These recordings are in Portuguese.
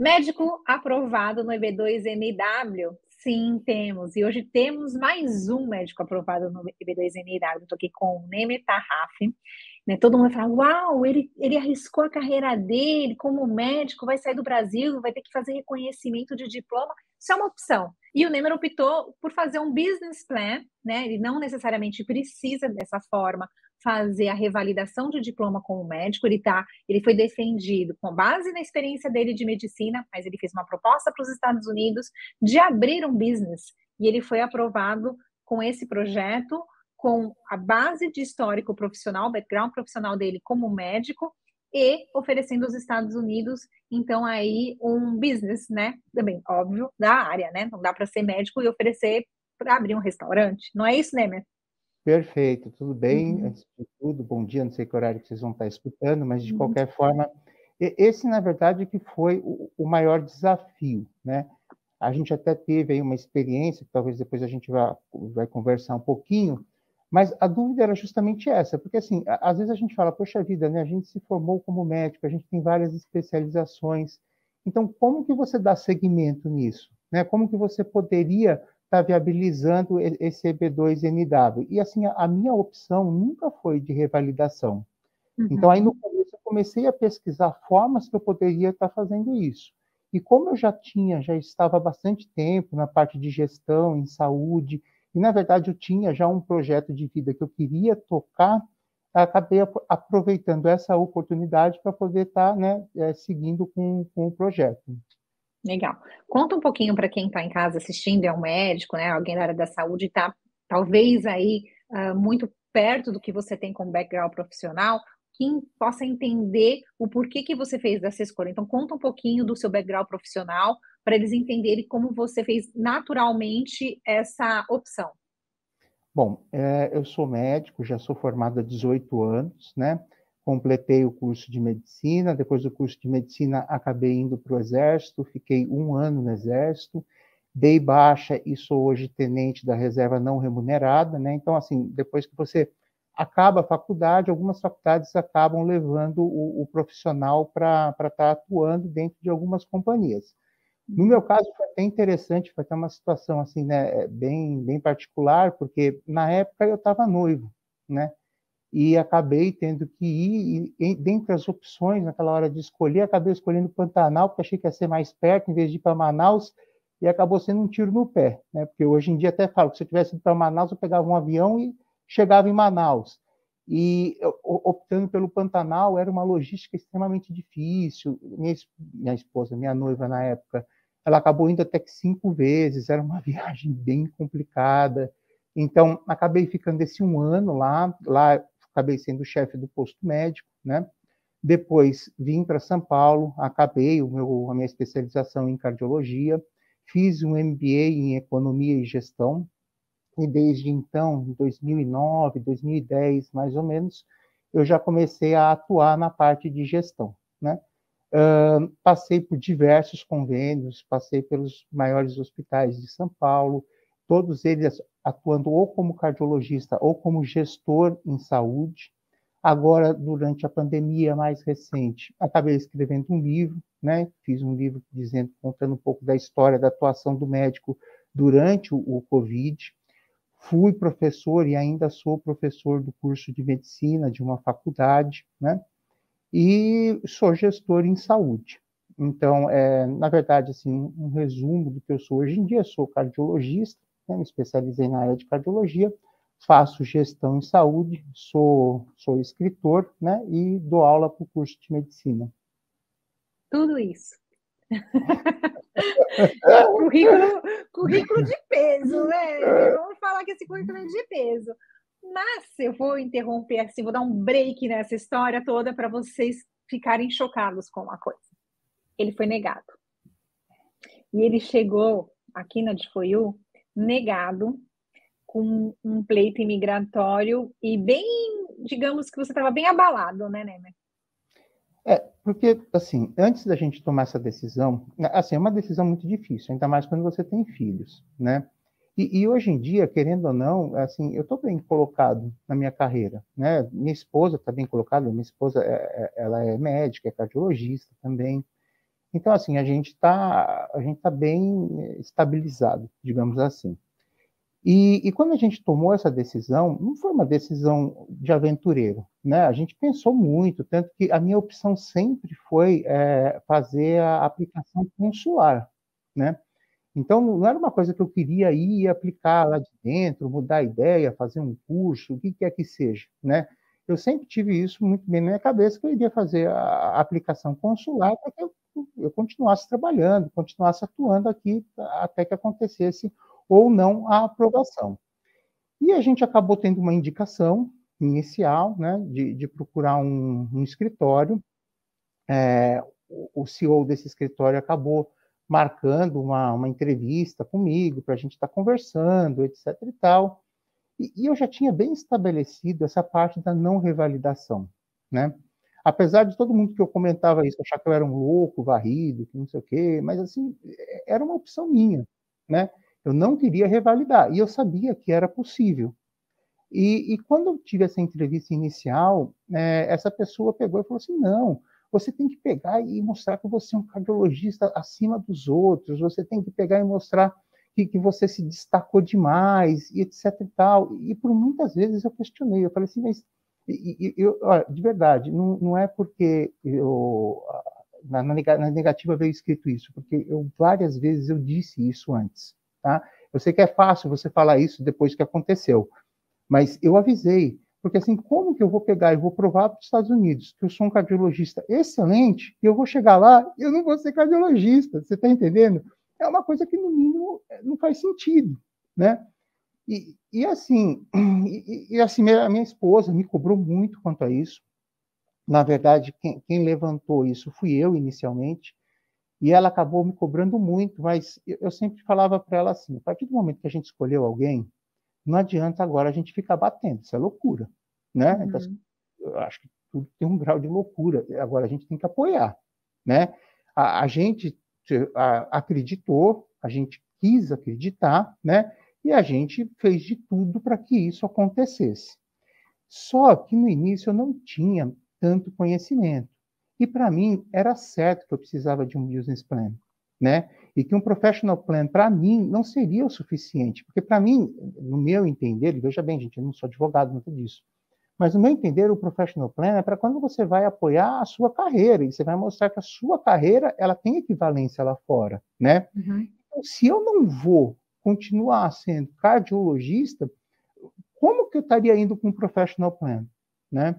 Médico aprovado no EB2NW? Sim, temos. E hoje temos mais um médico aprovado no EB2NW. Estou aqui com o Neme Tarraf. Né? Todo mundo fala, uau, ele, ele arriscou a carreira dele como médico, vai sair do Brasil, vai ter que fazer reconhecimento de diploma. Isso é uma opção. E o Nemer optou por fazer um business plan, né? Ele não necessariamente precisa dessa forma fazer a revalidação de diploma como médico, ele tá, ele foi defendido com base na experiência dele de medicina, mas ele fez uma proposta para os Estados Unidos de abrir um business e ele foi aprovado com esse projeto, com a base de histórico profissional, background profissional dele como médico e oferecendo aos Estados Unidos, então aí um business, né? Também óbvio da área, né? Não dá para ser médico e oferecer para abrir um restaurante. Não é isso, Nemer? Perfeito, tudo bem. Uhum. Antes de tudo, bom dia, não sei que horário que vocês vão estar escutando, mas de uhum. qualquer forma, esse, na verdade, que foi o, maior desafio, né? A gente até teve aí uma experiência, que talvez depois a gente vai, vai conversar um pouquinho, mas a dúvida era justamente essa, porque assim, às vezes a gente fala, poxa vida, né? A gente se formou como médico, a gente tem várias especializações, então como que você dá seguimento nisso? Né? Como que você poderia está viabilizando esse EB2NW. E assim, a, minha opção nunca foi de revalidação. Uhum. Então, aí no começo, eu comecei a pesquisar formas que eu poderia estar tá fazendo isso. E como eu já tinha, já estava há bastante tempo na parte de gestão, em saúde, e na verdade eu tinha já um projeto de vida que eu queria tocar, acabei aproveitando essa oportunidade para poder estar tá, né, é, seguindo com, com o projeto. Legal. Conta um pouquinho para quem está em casa assistindo, é um médico, né? Alguém da área da saúde está talvez aí uh, muito perto do que você tem como background profissional, quem possa entender o porquê que você fez dessa escolha. Então, conta um pouquinho do seu background profissional para eles entenderem como você fez naturalmente essa opção. Bom, é, eu sou médico, já sou formado há 18 anos, né? Completei o curso de medicina, depois do curso de medicina acabei indo para o exército, fiquei um ano no exército, dei baixa e sou hoje tenente da reserva não remunerada, né? Então, assim, depois que você acaba a faculdade, algumas faculdades acabam levando o, o profissional para estar tá atuando dentro de algumas companhias. No meu caso, foi até interessante, foi até uma situação assim, né, bem, bem particular, porque na época eu estava noivo, né? E acabei tendo que ir, e, dentre as opções, naquela hora de escolher, acabei escolhendo Pantanal, porque achei que ia ser mais perto, em vez de ir para Manaus, e acabou sendo um tiro no pé, né? Porque hoje em dia até falo que se eu tivesse ido para Manaus, eu pegava um avião e chegava em Manaus. E optando pelo Pantanal, era uma logística extremamente difícil. Minha, minha esposa, minha noiva na época, ela acabou indo até que cinco vezes, era uma viagem bem complicada. Então, acabei ficando esse um ano lá. Lá acabei sendo chefe do posto médico, né? Depois vim para São Paulo, acabei meu, a minha especialização em cardiologia, fiz um MBA em economia e gestão, e desde então, em 2009, 2010, mais ou menos, eu já comecei a atuar na parte de gestão, né? Uh, passei por diversos convênios, passei pelos maiores hospitais de São Paulo, todos eles atuando ou como cardiologista ou como gestor em saúde. Agora, durante a pandemia mais recente, acabei escrevendo um livro, né? Fiz um livro dizendo, contando um pouco da história da atuação do médico durante o, o Covid. Fui professor e ainda sou professor do curso de medicina de uma faculdade, né? E sou gestor em saúde. Então, é, na verdade, assim, um resumo do que eu sou hoje em dia, sou cardiologista, né, me especializei na área de cardiologia, faço gestão em saúde, sou, sou escritor, né, e dou aula para o curso de medicina. Tudo isso. currículo, currículo de peso, né? Vamos falar que esse currículo é de peso. Mas eu vou interromper assim, vou dar um break nessa história toda para vocês ficarem chocados com uma coisa. Ele foi negado. E ele chegou aqui na Difoiu negado com um pleito imigratório e bem, digamos que você estava bem abalado, né, Nemer? É, porque, assim, antes da gente tomar essa decisão, assim, é uma decisão muito difícil, ainda mais quando você tem filhos, né? E, e hoje em dia, querendo ou não, assim, eu estou bem colocado na minha carreira, né? Minha esposa está bem colocada, minha esposa, é, é, ela é médica, é cardiologista também, Então, assim, a gente está tá bem estabilizado, digamos assim. E, e, quando a gente tomou essa decisão, não foi uma decisão de aventureiro, né? A gente pensou muito, tanto que a minha opção sempre foi é, fazer a aplicação consular, né? Então, não era uma coisa que eu queria ir aplicar lá de dentro, mudar a ideia, fazer um curso, o que quer que seja, né? Eu sempre tive isso muito bem na minha cabeça, que eu iria fazer a aplicação consular para que eu, eu continuasse trabalhando, continuasse atuando aqui até que acontecesse ou não a aprovação. E a gente acabou tendo uma indicação inicial, né, de, de procurar um, um escritório. É, o, CEO desse escritório acabou marcando uma, uma entrevista comigo para a gente estar tá conversando, etc. e tal. E, e, eu já tinha bem estabelecido essa parte da não revalidação, né? Apesar de todo mundo que eu comentava isso achar que eu era um louco, varrido, que não sei o quê, mas assim era uma opção minha, né? Eu não queria revalidar, e eu sabia que era possível. E, e quando eu tive essa entrevista inicial, é, essa pessoa pegou e falou assim: não, você tem que pegar e mostrar que você é um cardiologista acima dos outros, você tem que pegar e mostrar que, que você se destacou demais, e etc e tal. E por muitas vezes eu questionei, eu falei assim, mas eu, olha, de verdade, não, não é porque eu, na, na negativa veio escrito isso, porque eu várias vezes eu disse isso antes. Tá? Eu sei que é fácil você falar isso depois que aconteceu, mas eu avisei, porque assim, como que eu vou pegar e vou provar para os Estados Unidos que eu sou um cardiologista excelente e eu vou chegar lá eu não vou ser cardiologista, você está entendendo? É uma coisa que, no mínimo, não faz sentido, né? E, e assim, e, e assim, a minha esposa me cobrou muito quanto a isso. Na verdade, quem, quem levantou isso fui eu inicialmente, e ela acabou me cobrando muito, mas eu sempre falava para ela assim: a partir do momento que a gente escolheu alguém, não adianta agora a gente ficar batendo, isso é loucura, né? Uhum. Então, eu acho que tudo tem um grau de loucura. Agora a gente tem que apoiar, né? A, a gente acreditou, a gente quis acreditar, né? E a gente fez de tudo para que isso acontecesse. Só que no início eu não tinha tanto conhecimento. E para mim era certo que eu precisava de um business plan, né? E que um professional plan para mim não seria o suficiente, porque para mim, no meu entender, veja bem, gente, eu não sou advogado, nada disso. Mas no meu entender, o professional plan é para quando você vai apoiar a sua carreira e você vai mostrar que a sua carreira ela tem equivalência lá fora, né? Uhum. Então, se eu não vou continuar sendo cardiologista, como que eu estaria indo com um professional plan, né?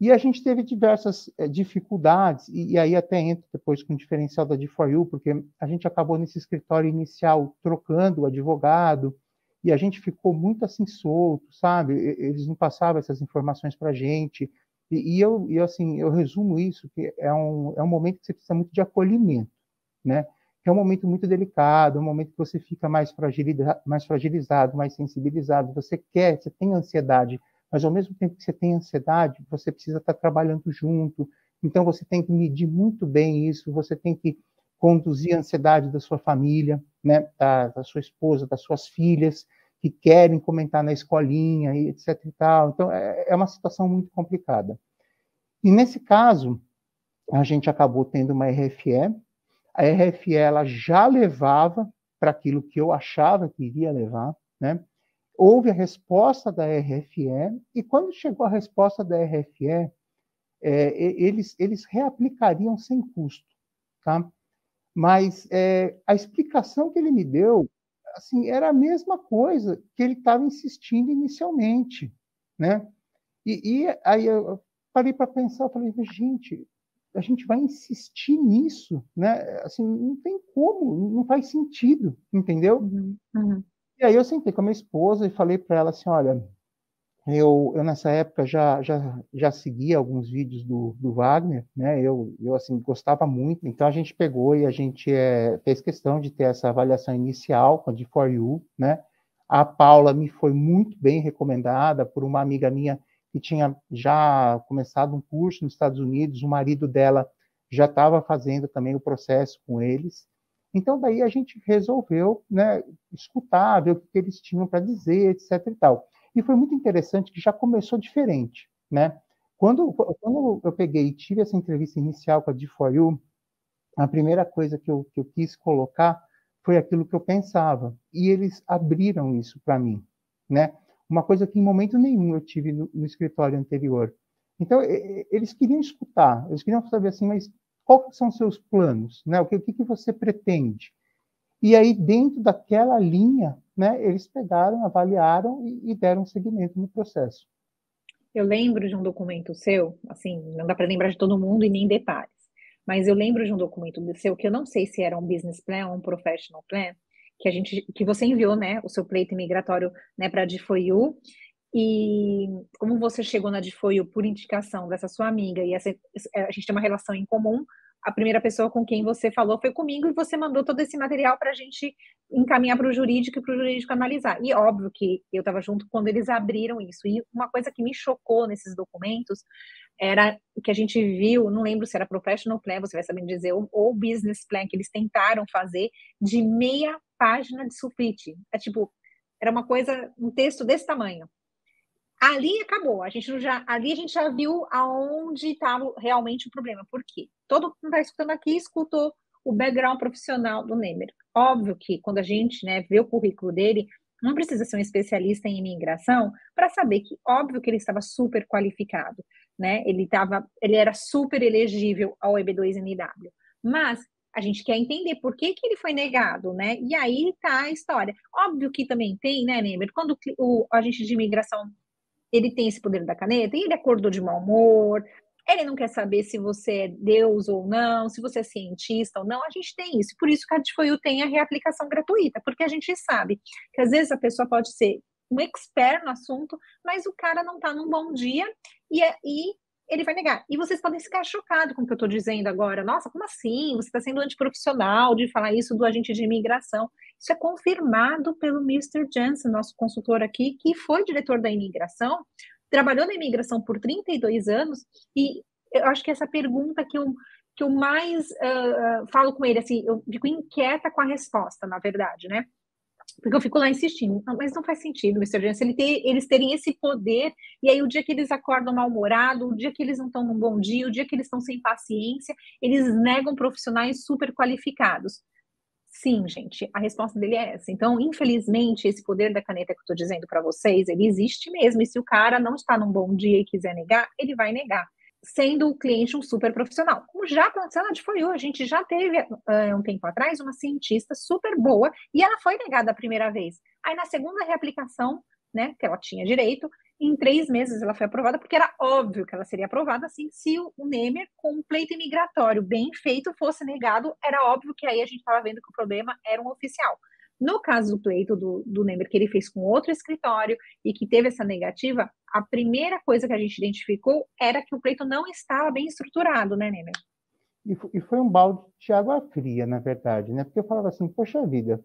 E a gente teve diversas é, dificuldades, e, e, aí até entra depois com o diferencial da D4U, porque a gente acabou nesse escritório inicial trocando o advogado, e a gente ficou muito assim solto, sabe? Eles não passavam essas informações para a gente, e, e, eu, e assim, eu resumo isso, que é um, é um momento que você precisa muito de acolhimento, né? Que é um momento muito delicado, é um momento que você fica mais fragilizado, mais, fragilizado, mais sensibilizado, você quer, você tem ansiedade, mas ao mesmo tempo que você tem ansiedade, você precisa estar trabalhando junto. Então você tem que medir muito bem isso, você tem que conduzir a ansiedade da sua família, né, da, da sua esposa, das suas filhas que querem comentar na escolinha, etc e tal. Então é, é uma situação muito complicada. E nesse caso, a gente acabou tendo uma RFE. A RFE ela já levava para aquilo que eu achava que iria levar, né? houve a resposta da RFE, e quando chegou a resposta da RFE, é, eles, eles reaplicariam sem custo, tá? Mas é, a explicação que ele me deu, assim, era a mesma coisa que ele estava insistindo inicialmente, né? E, e aí eu parei para pensar, falei, gente, a gente vai insistir nisso, né? Assim, não tem como, não faz sentido, entendeu? Uhum, uhum. E aí eu sentei com a minha esposa e falei para ela assim, olha, eu, eu nessa época já, já, já seguia alguns vídeos do, do Wagner, né? Eu, eu assim gostava muito, então a gente pegou e a gente é, fez questão de ter essa avaliação inicial de For You, né? A Paula me foi muito bem recomendada por uma amiga minha que tinha já começado um curso nos Estados Unidos, o marido dela já estava fazendo também o processo com eles. Então, daí a gente resolveu né, escutar, ver o que eles tinham para dizer, etc. E, tal. E foi muito interessante que já começou diferente. Né? Quando, quando eu peguei e tive essa entrevista inicial com a D4U, a primeira coisa que eu, que eu quis colocar foi aquilo que eu pensava. E eles abriram isso para mim, né? Uma coisa que em momento nenhum eu tive no, no escritório anterior. Então, eles queriam escutar, eles queriam saber assim, mas quais são seus planos, né? O que, o que você pretende? E aí, dentro daquela linha, né, eles pegaram, avaliaram e, e deram seguimento no processo. Eu lembro de um documento seu, assim, não dá para lembrar de todo mundo e nem detalhes, mas eu lembro de um documento seu que eu não sei se era um business plan ou um professional plan, que a gente, que você enviou, né, o seu pleito migratório, né, para a DFOU, e como você chegou na DFOU por indicação dessa sua amiga e essa, a gente tem uma relação em comum, a primeira pessoa com quem você falou foi comigo e você mandou todo esse material para a gente encaminhar para o jurídico e para o jurídico analisar. E óbvio que eu estava junto quando eles abriram isso. E uma coisa que me chocou nesses documentos era que a gente viu, não lembro se era professional plan, você vai saber dizer, ou, ou business plan que eles tentaram fazer de meia página de sulfite. É tipo, era uma coisa, um texto desse tamanho. Ali acabou. A gente já, ali a gente já viu aonde estava realmente o problema. Por quê? Todo mundo está escutando aqui escutou o background profissional do Nemer. Óbvio que quando a gente né, vê o currículo dele, não precisa ser um especialista em imigração para saber que, óbvio que ele estava super qualificado, né? Ele, tava, ele era super elegível ao EB2NW. Mas a gente quer entender por que, que ele foi negado, né? E aí tá a história. Óbvio que também tem, né, Nemer? Quando o agente de imigração ele tem esse poder da caneta, e ele acordou de mau humor, ele não quer saber se você é Deus ou não, se você é cientista ou não, a gente tem isso. Por isso que a Adfoil tem a reaplicação gratuita, porque a gente sabe que às vezes a pessoa pode ser um expert no assunto, mas o cara não está num bom dia e, é, e ele vai negar. E vocês podem ficar chocados com o que eu estou dizendo agora. Nossa, como assim? Você está sendo antiprofissional de falar isso do agente de imigração. Isso é confirmado pelo Mr. Jensen, nosso consultor aqui, que foi diretor da imigração, trabalhou na imigração por 32 anos, e eu acho que essa pergunta que eu, que eu mais uh, falo com ele, assim, eu fico inquieta com a resposta, na verdade, né? Porque eu fico lá insistindo, mas não faz sentido, Mr. Jensen, ele ter, eles terem esse poder, e aí o dia que eles acordam mal-humorado, o dia que eles não estão num bom dia, o dia que eles estão sem paciência, eles negam profissionais super qualificados. Sim, gente, a resposta dele é essa. Então, infelizmente, esse poder da caneta que eu estou dizendo para vocês, ele existe mesmo, e se o cara não está num bom dia e quiser negar, ele vai negar sendo o cliente um super profissional. Como já aconteceu na DFOU, a gente já teve uh, um tempo atrás uma cientista super boa e ela foi negada a primeira vez. Aí na segunda reaplicação, né, que ela tinha direito, em três meses ela foi aprovada, porque era óbvio que ela seria aprovada assim se o NEMER com um pleito imigratório bem feito fosse negado, era óbvio que aí a gente estava vendo que o problema era um oficial. No caso do pleito do, do Nemer, que ele fez com outro escritório e que teve essa negativa, a primeira coisa que a gente identificou era que o pleito não estava bem estruturado, né, Nemer? E foi um balde de água fria, na verdade, né? Porque eu falava assim, poxa vida,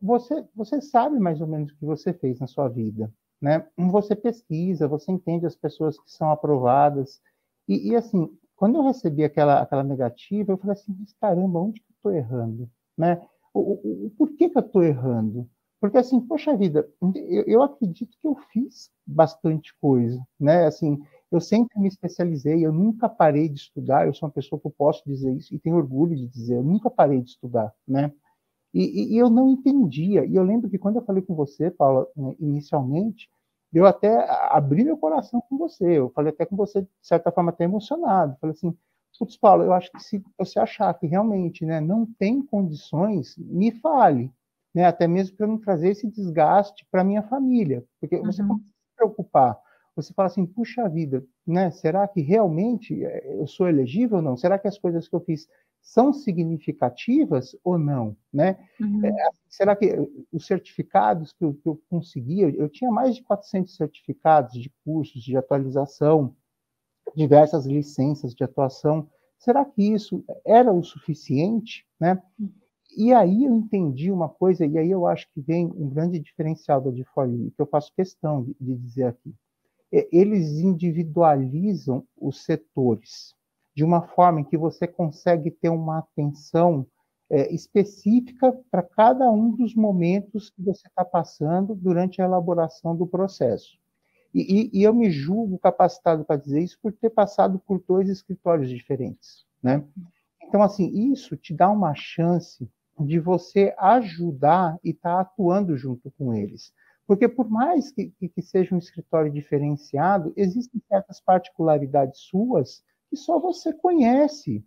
você, você sabe mais ou menos o que você fez na sua vida, né? Você pesquisa, você entende as pessoas que são aprovadas. E, e assim, quando eu recebi aquela, aquela negativa, eu falei assim, caramba, onde que eu estou errando, né? O, o, o por que, que eu estou errando? Porque assim, poxa vida, eu, eu, acredito que eu fiz bastante coisa, né? Assim, eu sempre me especializei, eu nunca parei de estudar, eu sou uma pessoa que eu posso dizer isso e tenho orgulho de dizer, eu nunca parei de estudar, né? E, e, eu não entendia. E eu lembro que quando eu falei com você, Paula, né, inicialmente, eu até abri meu coração com você. Eu falei até com você, de certa forma, até emocionado. Falei assim, Putz, Paulo, eu acho que se você achar que realmente né, não tem condições, me fale, né, até mesmo para não trazer esse desgaste para minha família, porque uhum. você pode se preocupar. Você fala assim, puxa vida, né, será que realmente eh, eu sou elegível ou não? Será que as coisas que eu fiz são significativas ou não, né? Uhum. É, será que os certificados que eu, que eu consegui, eu, eu tinha mais de 400 certificados de cursos de atualização, diversas licenças de atuação. Será que isso era o suficiente, né? E aí eu entendi uma coisa, e aí eu acho que vem um grande diferencial da DeFoyu, que eu faço questão de, de dizer aqui. Eles individualizam os setores de uma forma em que você consegue ter uma atenção é, específica para cada um dos momentos que você está passando durante a elaboração do processo. E, e, e eu me julgo capacitado para dizer isso por ter passado por dois escritórios diferentes, né? Então, assim, isso te dá uma chance de você ajudar e estar tá atuando junto com eles. Porque por mais que, que, seja um escritório diferenciado, existem certas particularidades suas que só você conhece.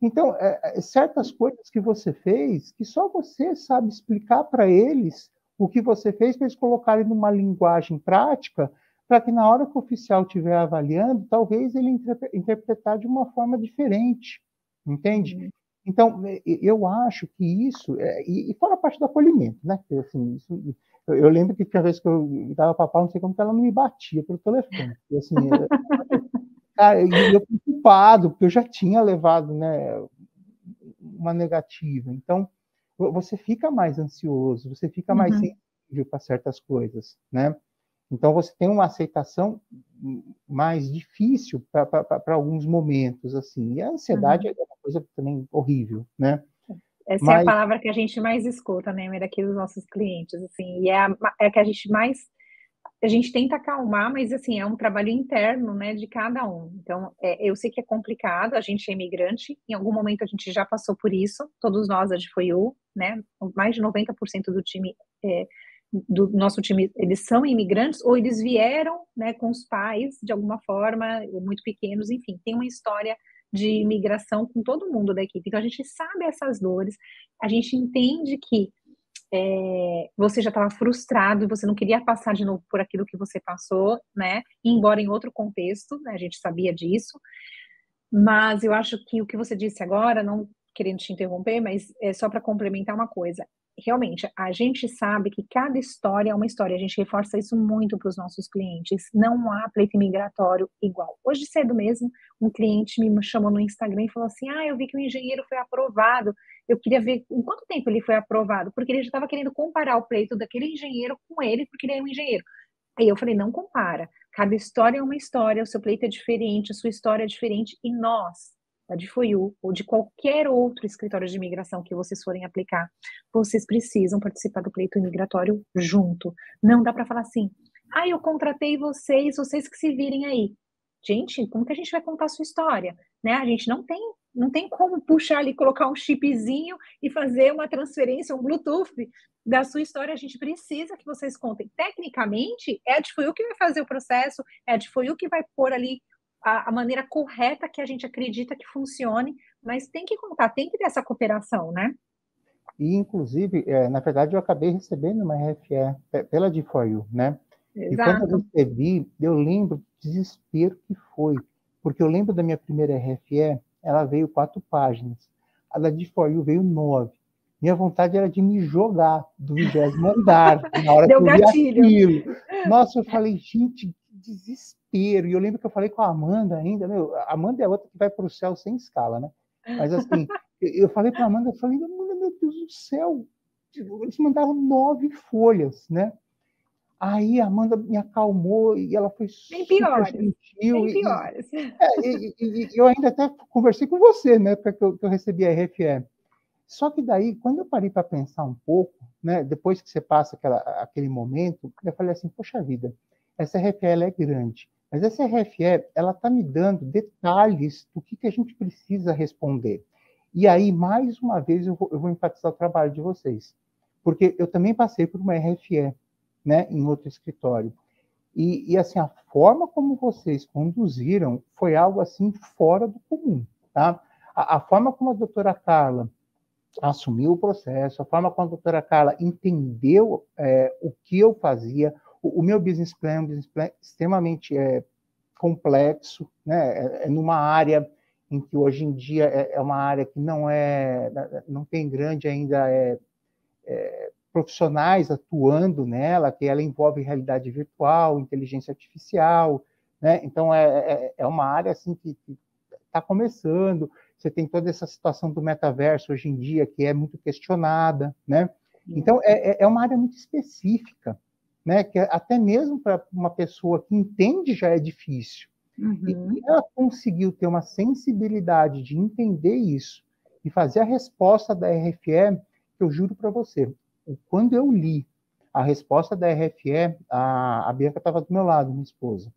Então, é, é, certas coisas que você fez, que só você sabe explicar para eles o que você fez, para eles colocarem numa linguagem prática, para que na hora que o oficial estiver avaliando, talvez ele interpretar de uma forma diferente, entende? Uhum. Então, eu acho que isso, é, e, fora a parte do acolhimento, né? Assim, isso, eu, eu, lembro que tinha vez que eu dava para não sei como que ela não me batia pelo telefone. E, assim, Cara, eu, eu preocupado, porque eu já tinha levado né, uma negativa. Então, você fica mais ansioso, você fica uhum. mais sensível para certas coisas, né? Então, você tem uma aceitação mais difícil para alguns momentos, assim. E a ansiedade uhum. é uma coisa também horrível, né? Essa Mas... é a palavra que a gente mais escuta, né, aqui dos nossos clientes, assim, e é a, é a que a gente mais a gente tenta acalmar, mas assim, é um trabalho interno, né, de cada um. Então, é, eu sei que é complicado, a gente é imigrante, em algum momento a gente já passou por isso, todos nós a FOIU, né, mais de 90% do time, é, do nosso time, eles são imigrantes, ou eles vieram, né, com os pais, de alguma forma, muito pequenos, enfim, tem uma história de imigração com todo mundo da equipe. Então, a gente sabe essas dores, a gente entende que é, você já estava frustrado e você não queria passar de novo por aquilo que você passou, né? Embora em outro contexto, né? A gente sabia disso. Mas eu acho que o que você disse agora, não querendo te interromper, mas é só para complementar uma coisa realmente, a gente sabe que cada história é uma história, a gente reforça isso muito para os nossos clientes. Não há pleito migratório igual. Hoje cedo mesmo, um cliente me chamou no Instagram e falou assim: Ah, eu vi que o engenheiro foi aprovado. Eu queria ver em quanto tempo ele foi aprovado, porque ele já estava querendo comparar o pleito daquele engenheiro com ele, porque ele é um engenheiro. Aí eu falei: não compara. Cada história é uma história, o seu pleito é diferente, a sua história é diferente, e nós, da DFOIU ou de qualquer outro escritório de imigração que vocês forem aplicar, vocês precisam participar do pleito imigratório junto. Não dá para falar assim, ah, eu contratei vocês, vocês que se virem aí. Gente, como que a gente vai contar a sua história? Né? A gente não tem, não tem como puxar ali, colocar um chipzinho e fazer uma transferência, um Bluetooth da sua história. A gente precisa que vocês contem. Tecnicamente, é a DFOIU que vai fazer o processo, é a DFOIU que vai pôr ali a, a, maneira correta que a gente acredita que funcione, mas tem que contar, tem que ter essa cooperação, né? E, inclusive, é, na verdade, eu acabei recebendo uma RFE pela de you né? Exato. E quando eu recebi, eu lembro do desespero que foi, porque eu lembro da minha primeira RFE, ela veio quatro páginas, a da de you veio nove. Minha vontade era de me jogar do vigésimo andar, na hora Deu que eu gatilho. aquilo. Nossa, eu falei, gente, desespero. E eu lembro que eu falei com a Amanda ainda, meu, a Amanda é outra que vai para o céu sem escala, né? Mas assim, eu falei para a Amanda, eu falei, Amanda, meu Deus do céu, eles mandaram nove folhas, né? Aí a Amanda me acalmou e ela foi Bem super gentil. Bem piores. E, é, e, e, e, eu ainda até conversei com você, né? Porque eu, que eu recebi a RFE. Só que daí, quando eu parei para pensar um pouco, né? Depois que você passa aquela, aquele momento, eu falei assim, poxa vida, essa RFE é grande, mas essa RFE ela está me dando detalhes do que, que a gente precisa responder. E aí, mais uma vez, eu vou, eu vou enfatizar o trabalho de vocês, porque eu também passei por uma RFE, né, em outro escritório. E, e, assim, a forma como vocês conduziram foi algo assim fora do comum, tá? A, a, forma como a doutora Carla assumiu o processo, a forma como a doutora Carla entendeu é, o que eu fazia, o, meu business plan um business plan extremamente é, complexo, né? É, é, numa área em que hoje em dia é, é, uma área que não é, não tem grande ainda é, é, profissionais atuando nela, que ela envolve realidade virtual, inteligência artificial, né? Então é, é, é uma área assim que está começando. Você tem toda essa situação do metaverso hoje em dia que é muito questionada, né? Então é, é uma área muito específica né? Que até mesmo para uma pessoa que entende já é difícil. Uhum. E ela conseguiu ter uma sensibilidade de entender isso e fazer a resposta da RFE, que eu juro para você, quando eu li a resposta da RFE, a, a Bianca estava do meu lado, minha esposa.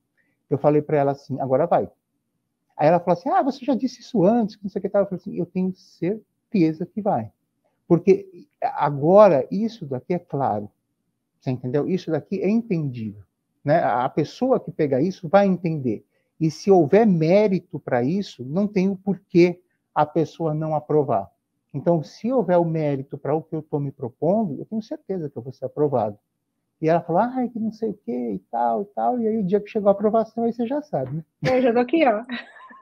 Eu falei para ela assim: agora vai. Aí ela falou assim: Ah, você já disse isso antes, não sei o que tal. Eu falei assim: Eu tenho certeza que vai. Porque agora isso daqui é claro. Você entendeu? Isso daqui é entendível. Né? A pessoa que pega isso vai entender. E se houver mérito para isso, não tem o porquê a pessoa não aprovar. Então, se houver o mérito para o que eu estou me propondo, eu tenho certeza que eu vou ser aprovado. E ela falou, ah, que não sei o que e tal e tal. E aí, o dia que chegou a aprovação, aí você já sabe, né? Eu já tô aqui, ó.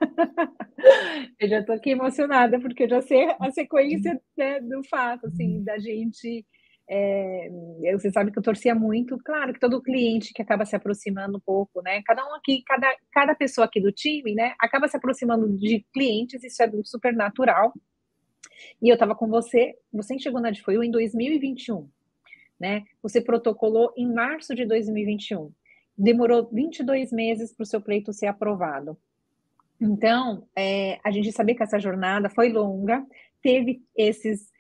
eu já tô aqui emocionada, porque eu já sei a sequência né, do fato, assim, da gente. É, você sabe que eu torcia muito, claro que todo cliente que acaba se aproximando um pouco, né? Cada um aqui, cada, cada pessoa aqui do time, né, acaba se aproximando de clientes, isso é super natural. E eu estava com você, você chegou na foi em 2021 né? Você protocolou em março de 2021. Demorou 22 meses para o seu pleito ser aprovado. Então, é, a gente sabia que essa jornada foi longa, teve esses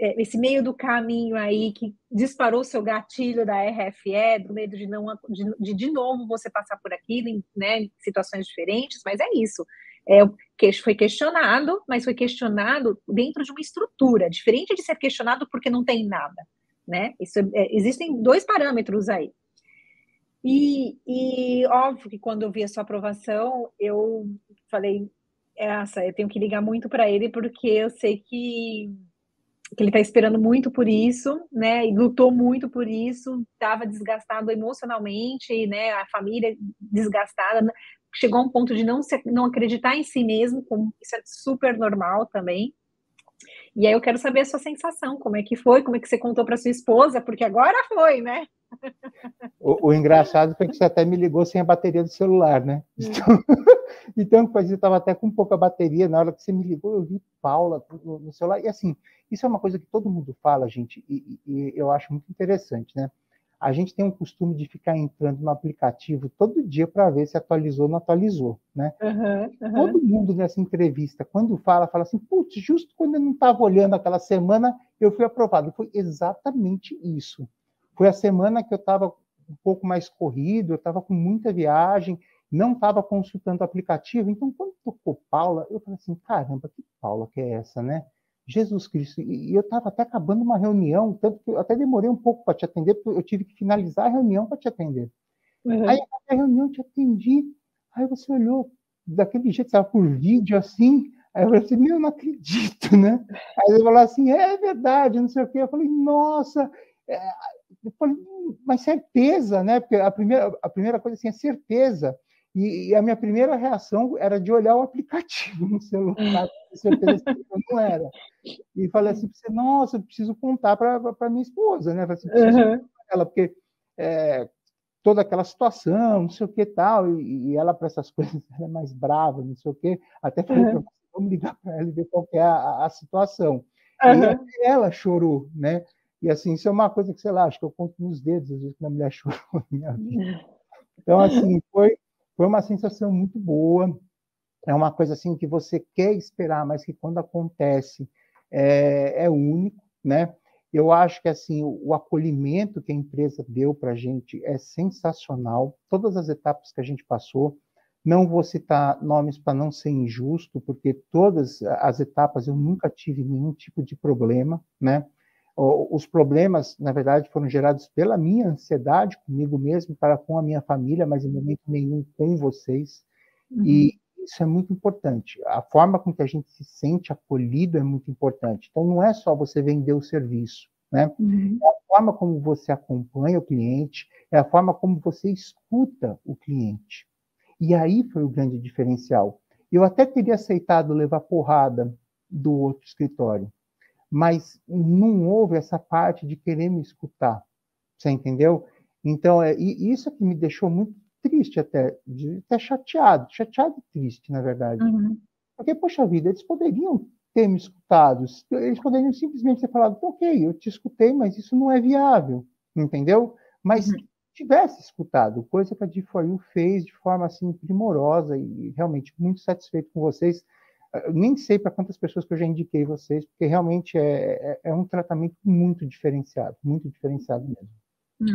é, esse meio do caminho aí que disparou seu gatilho da RFE, do medo de não de, de, novo você passar por aquilo, né, em situações diferentes, mas é isso. É, foi questionado, mas foi questionado dentro de uma estrutura, diferente de ser questionado porque não tem nada né? Isso, é, existem dois parâmetros aí. E, e, óbvio que quando eu vi a sua aprovação, eu falei, essa, eu tenho que ligar muito para ele, porque eu sei que, que ele está esperando muito por isso, né? E lutou muito por isso, estava desgastado emocionalmente, né? A família desgastada, chegou a um ponto de não, se, não acreditar em si mesmo, como isso é super normal também. E aí eu quero saber a sua sensação, como é que foi, como é que você contou para sua esposa, porque agora foi, né? O, o, engraçado foi que você até me ligou sem a bateria do celular, né? Então, então depois eu estava até com pouca bateria, na hora que você me ligou, eu vi Paula no, no celular. E assim, isso é uma coisa que todo mundo fala, gente, e, e eu acho muito interessante, né? A gente tem um costume de ficar entrando no aplicativo todo dia para ver se atualizou ou não atualizou, né? Uhum, uhum. Todo mundo nessa entrevista, quando fala, fala assim, putz, justo quando eu não estava olhando aquela semana, eu fui aprovado. Foi exatamente isso. Foi a semana que eu estava um pouco mais corrido, eu estava com muita viagem, não estava consultando o aplicativo. Então, quando tocou Paula, eu falei assim, caramba, que Paula que é essa, né? Jesus Cristo. E eu estava até acabando uma reunião, tanto que eu até demorei um pouco para te atender, porque eu tive que finalizar a reunião para te atender. Uhum. Aí a reunião te atendi, aí você olhou daquele jeito, estava por vídeo assim, aí eu falei assim, meu, não acredito, né? Aí ele falou assim, é verdade, não sei o quê. Eu falei, nossa, é... eu falei, mas certeza, né? Porque a primeira, a primeira coisa assim é certeza. E, e, a minha primeira reação era de olhar o aplicativo no celular, com certeza não era. E falei assim, você, nossa, eu preciso contar para minha esposa, né? Falei assim, uhum. ela, porque é, toda aquela situação, não sei o que tal, e, e ela para essas coisas ela é mais brava, não sei o que. Até falei uhum. para você, vamos ligar para ela e ver qual é a, a situação. Uhum. E ela chorou, né? E assim, isso é uma coisa que, sei lá, acho que eu conto nos dedos, às vezes, que a mulher chorou na minha vida. Então, assim, foi, foi uma sensação muito boa. É uma coisa assim que você quer esperar, mas que quando acontece é, é único, né? Eu acho que assim o, acolhimento que a empresa deu para a gente é sensacional. Todas as etapas que a gente passou, não vou citar nomes para não ser injusto, porque todas as etapas eu nunca tive nenhum tipo de problema, né? Os problemas, na verdade, foram gerados pela minha ansiedade comigo mesmo, para com a minha família, mas em momento nenhum com vocês. Uhum. E isso é muito importante. A forma com que a gente se sente acolhido é muito importante. Então, não é só você vender o serviço, né? Uhum. É a forma como você acompanha o cliente, é a forma como você escuta o cliente. E aí foi o grande diferencial. Eu até teria aceitado levar porrada do outro escritório, mas não houve essa parte de querer me escutar. Você entendeu? Então, é, isso que me deixou muito triste até, de, até chateado, chateado e triste, na verdade. Uhum. Porque, poxa vida, eles poderiam ter me escutado, eles poderiam simplesmente ter falado, ok, eu te escutei, mas isso não é viável, entendeu? Mas uhum. tivesse escutado, coisa que a D4U fez de forma assim primorosa e realmente muito satisfeito com vocês, eu nem sei para quantas pessoas que eu já indiquei vocês, porque realmente é, é, é, um tratamento muito diferenciado, muito diferenciado mesmo.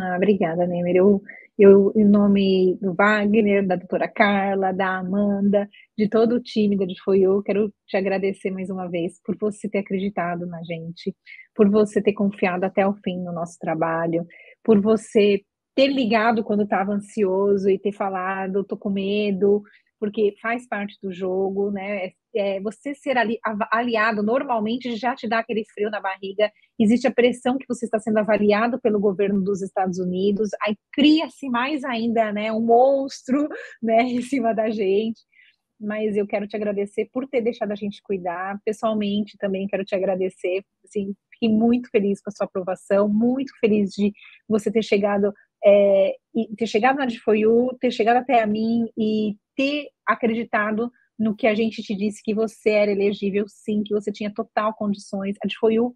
Ah, obrigada, Nemer. Eu, eu, em nome do Wagner, da doutora Carla, da Amanda, de todo o time da Eu, quero te agradecer mais uma vez por você ter acreditado na gente, por você ter confiado até o fim no nosso trabalho, por você ter ligado quando estava ansioso e ter falado, tô com medo, porque faz parte do jogo, né? É, é, você ser ali, aliado normalmente já te dá aquele frio na barriga, existe a pressão que você está sendo avaliado pelo governo dos Estados Unidos, aí cria-se mais ainda, né, um monstro, né, em cima da gente. Mas eu quero te agradecer por ter deixado a gente cuidar. Pessoalmente também quero te agradecer. Assim, fiquei muito feliz com a sua aprovação, muito feliz de você ter chegado é, ter chegado na DFOIU, ter chegado até a mim e ter acreditado no que a gente te disse que você era elegível, sim, que você tinha total condições. A DFOIU,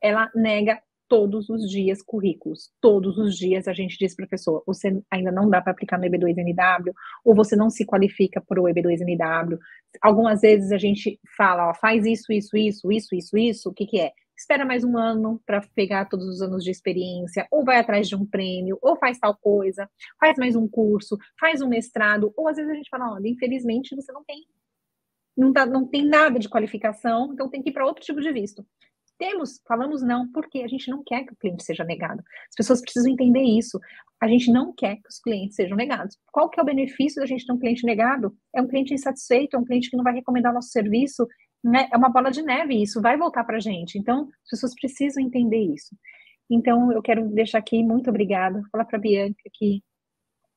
ela nega todos os dias currículos. Todos os dias a gente diz pessoa, você ainda não dá para aplicar no EB2NW, ou você não se qualifica para o EB2NW. Algumas vezes a gente fala, ó, faz isso, isso, isso, isso, isso, isso, o que que é? Espera mais um ano para pegar todos os anos de experiência, ou vai atrás de um prêmio, ou faz tal coisa, faz mais um curso, faz um mestrado, ou às vezes a gente fala, olha, infelizmente você não tem, não, tá, não tem nada de qualificação, então tem que ir para outro tipo de visto. Temos, falamos não, porque a gente não quer que o cliente seja negado. As pessoas precisam entender isso. A gente não quer que os clientes sejam negados. Qual que é o benefício da gente ter um cliente negado? É um cliente insatisfeito, é um cliente que não vai recomendar nosso serviço, né, é uma bola de neve, isso vai voltar para a gente. Então, as pessoas precisam entender isso. Então, eu quero deixar aqui, muito obrigada, falar para a Bianca que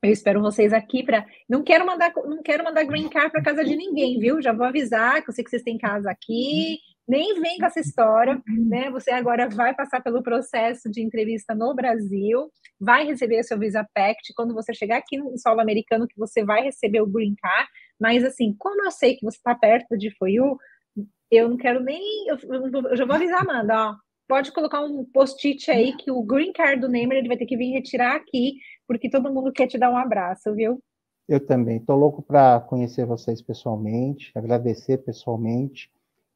eu espero vocês aqui para. Não quero mandar, não quero mandar green card para casa de ninguém, viu? Já vou avisar que eu sei que vocês têm casa aqui. Nem vem com essa história, né? Você agora vai passar pelo processo de entrevista no Brasil, vai receber seu Visa Pact quando você chegar aqui no solo americano, que você vai receber o green card. Mas assim, como eu sei que você está perto de FOIU, eu não quero nem. Eu, eu já vou avisar a Amanda, ó. Pode colocar um post-it aí que o green card do Neymar ele vai ter que vir retirar aqui, porque todo mundo quer te dar um abraço, viu? Eu também. Estou louco para conhecer vocês pessoalmente, agradecer pessoalmente.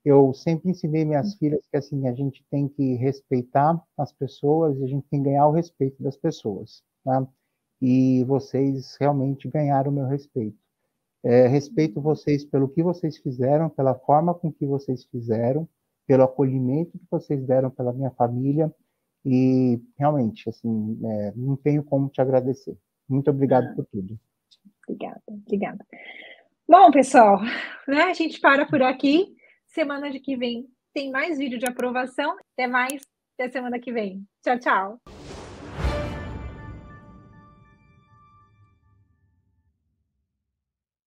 Eu sempre ensinei minhas hum. filhas que assim a gente tem que respeitar as pessoas e a gente tem que ganhar o respeito das pessoas, tá? E vocês realmente ganharam o meu respeito. É, respeito vocês pelo que vocês fizeram, pela forma com que vocês fizeram, pelo acolhimento que vocês deram pela minha família e realmente, assim, é, não tenho como te agradecer. Muito obrigado por tudo. Obrigada, obrigada. Bom, pessoal, né, a gente para por aqui. Semana de que vem tem mais vídeo de aprovação. Até mais, até semana que vem. Tchau, tchau.